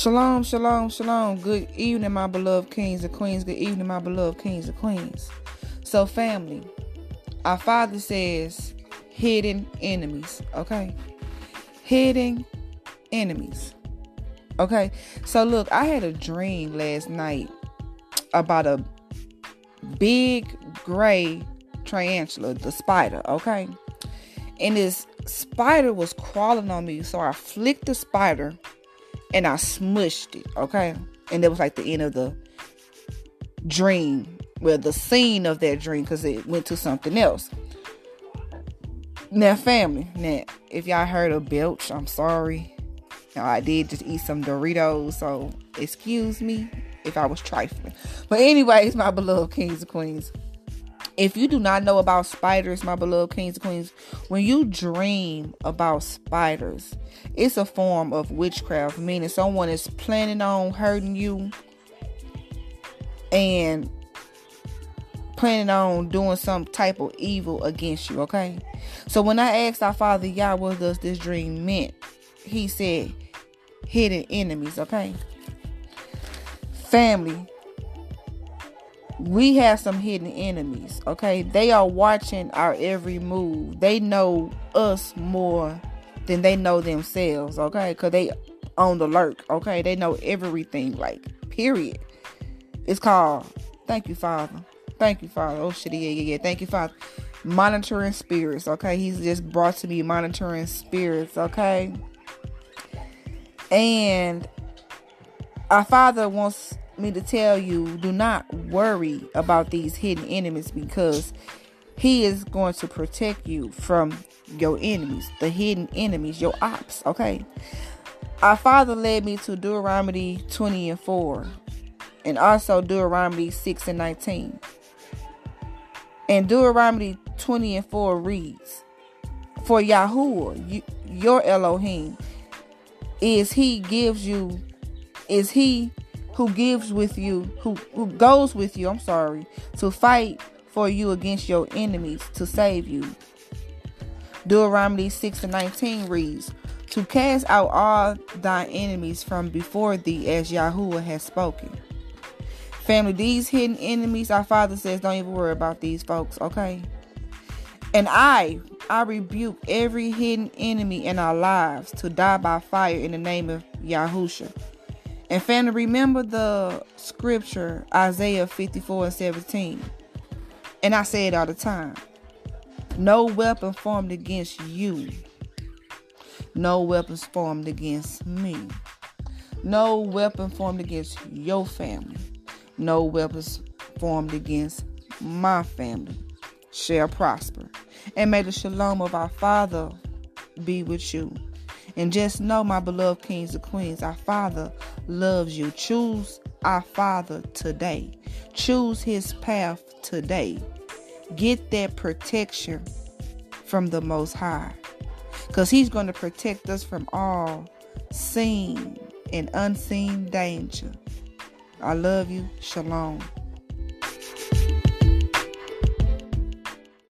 Shalom, shalom, shalom. Good evening, my beloved kings and queens. Good evening, my beloved kings and queens. So, family, our Father says hidden enemies, okay? Hidden enemies, okay? So, look, I had a dream last night about a big gray tarantula, the spider, okay? And this spider was crawling on me, so I flicked the spider and I smushed it, okay? And it was like the end of the dream, well, the scene of that dream, because it went to something else. Now, family, now, if y'all heard a belch, I'm sorry. Now, I did just eat some Doritos, so excuse me if I was trifling. But, anyways, my beloved kings and queens, if you do not know about spiders, my beloved kings and queens, when you dream about spiders, it's a form of witchcraft, meaning someone is planning on hurting you and planning on doing some type of evil against you, okay? So when I asked our Father Yah what does this dream meant, he said hidden enemies, okay? Family, we have some hidden enemies, okay? They are watching our every move. They know us more than they know themselves, okay? Because they on the lurk, okay? They know everything, like, period. It's called, thank you, Father. Thank you, Father. Oh, shit, yeah, yeah, yeah. Thank you, Father. Monitoring spirits, okay? He's just brought to me monitoring spirits, okay? And our Father wants me to tell you do not worry about these hidden enemies because he is going to protect you from your enemies, the hidden enemies, your ops, okay? Our father led me to Deuteronomy 20 and 4 and also Deuteronomy 6 and 19. And Deuteronomy 20 and 4 reads, For Yahuwah, your Elohim, is he gives you, is he who gives with you, who, who goes with you, I'm sorry, to fight for you against your enemies to save you. Deuteronomy 6 and 19 reads, To cast out all thy enemies from before thee as Yahuwah has spoken. Family, these hidden enemies, our Father says, don't even worry about these folks, okay? And I, I rebuke every hidden enemy in our lives to die by fire in the name of Yahusha. And family, remember the scripture, Isaiah 54 and 17. And I say it all the time. No weapon formed against you. No weapons formed against me. No weapon formed against your family. No weapons formed against my family shall prosper. And may the shalom of our Father be with you. And just know, my beloved kings and queens, our Father loves you. Choose our Father today. Choose His path today. Get that protection from the Most High. Because He's going to protect us from all seen and unseen danger. I love you. Shalom.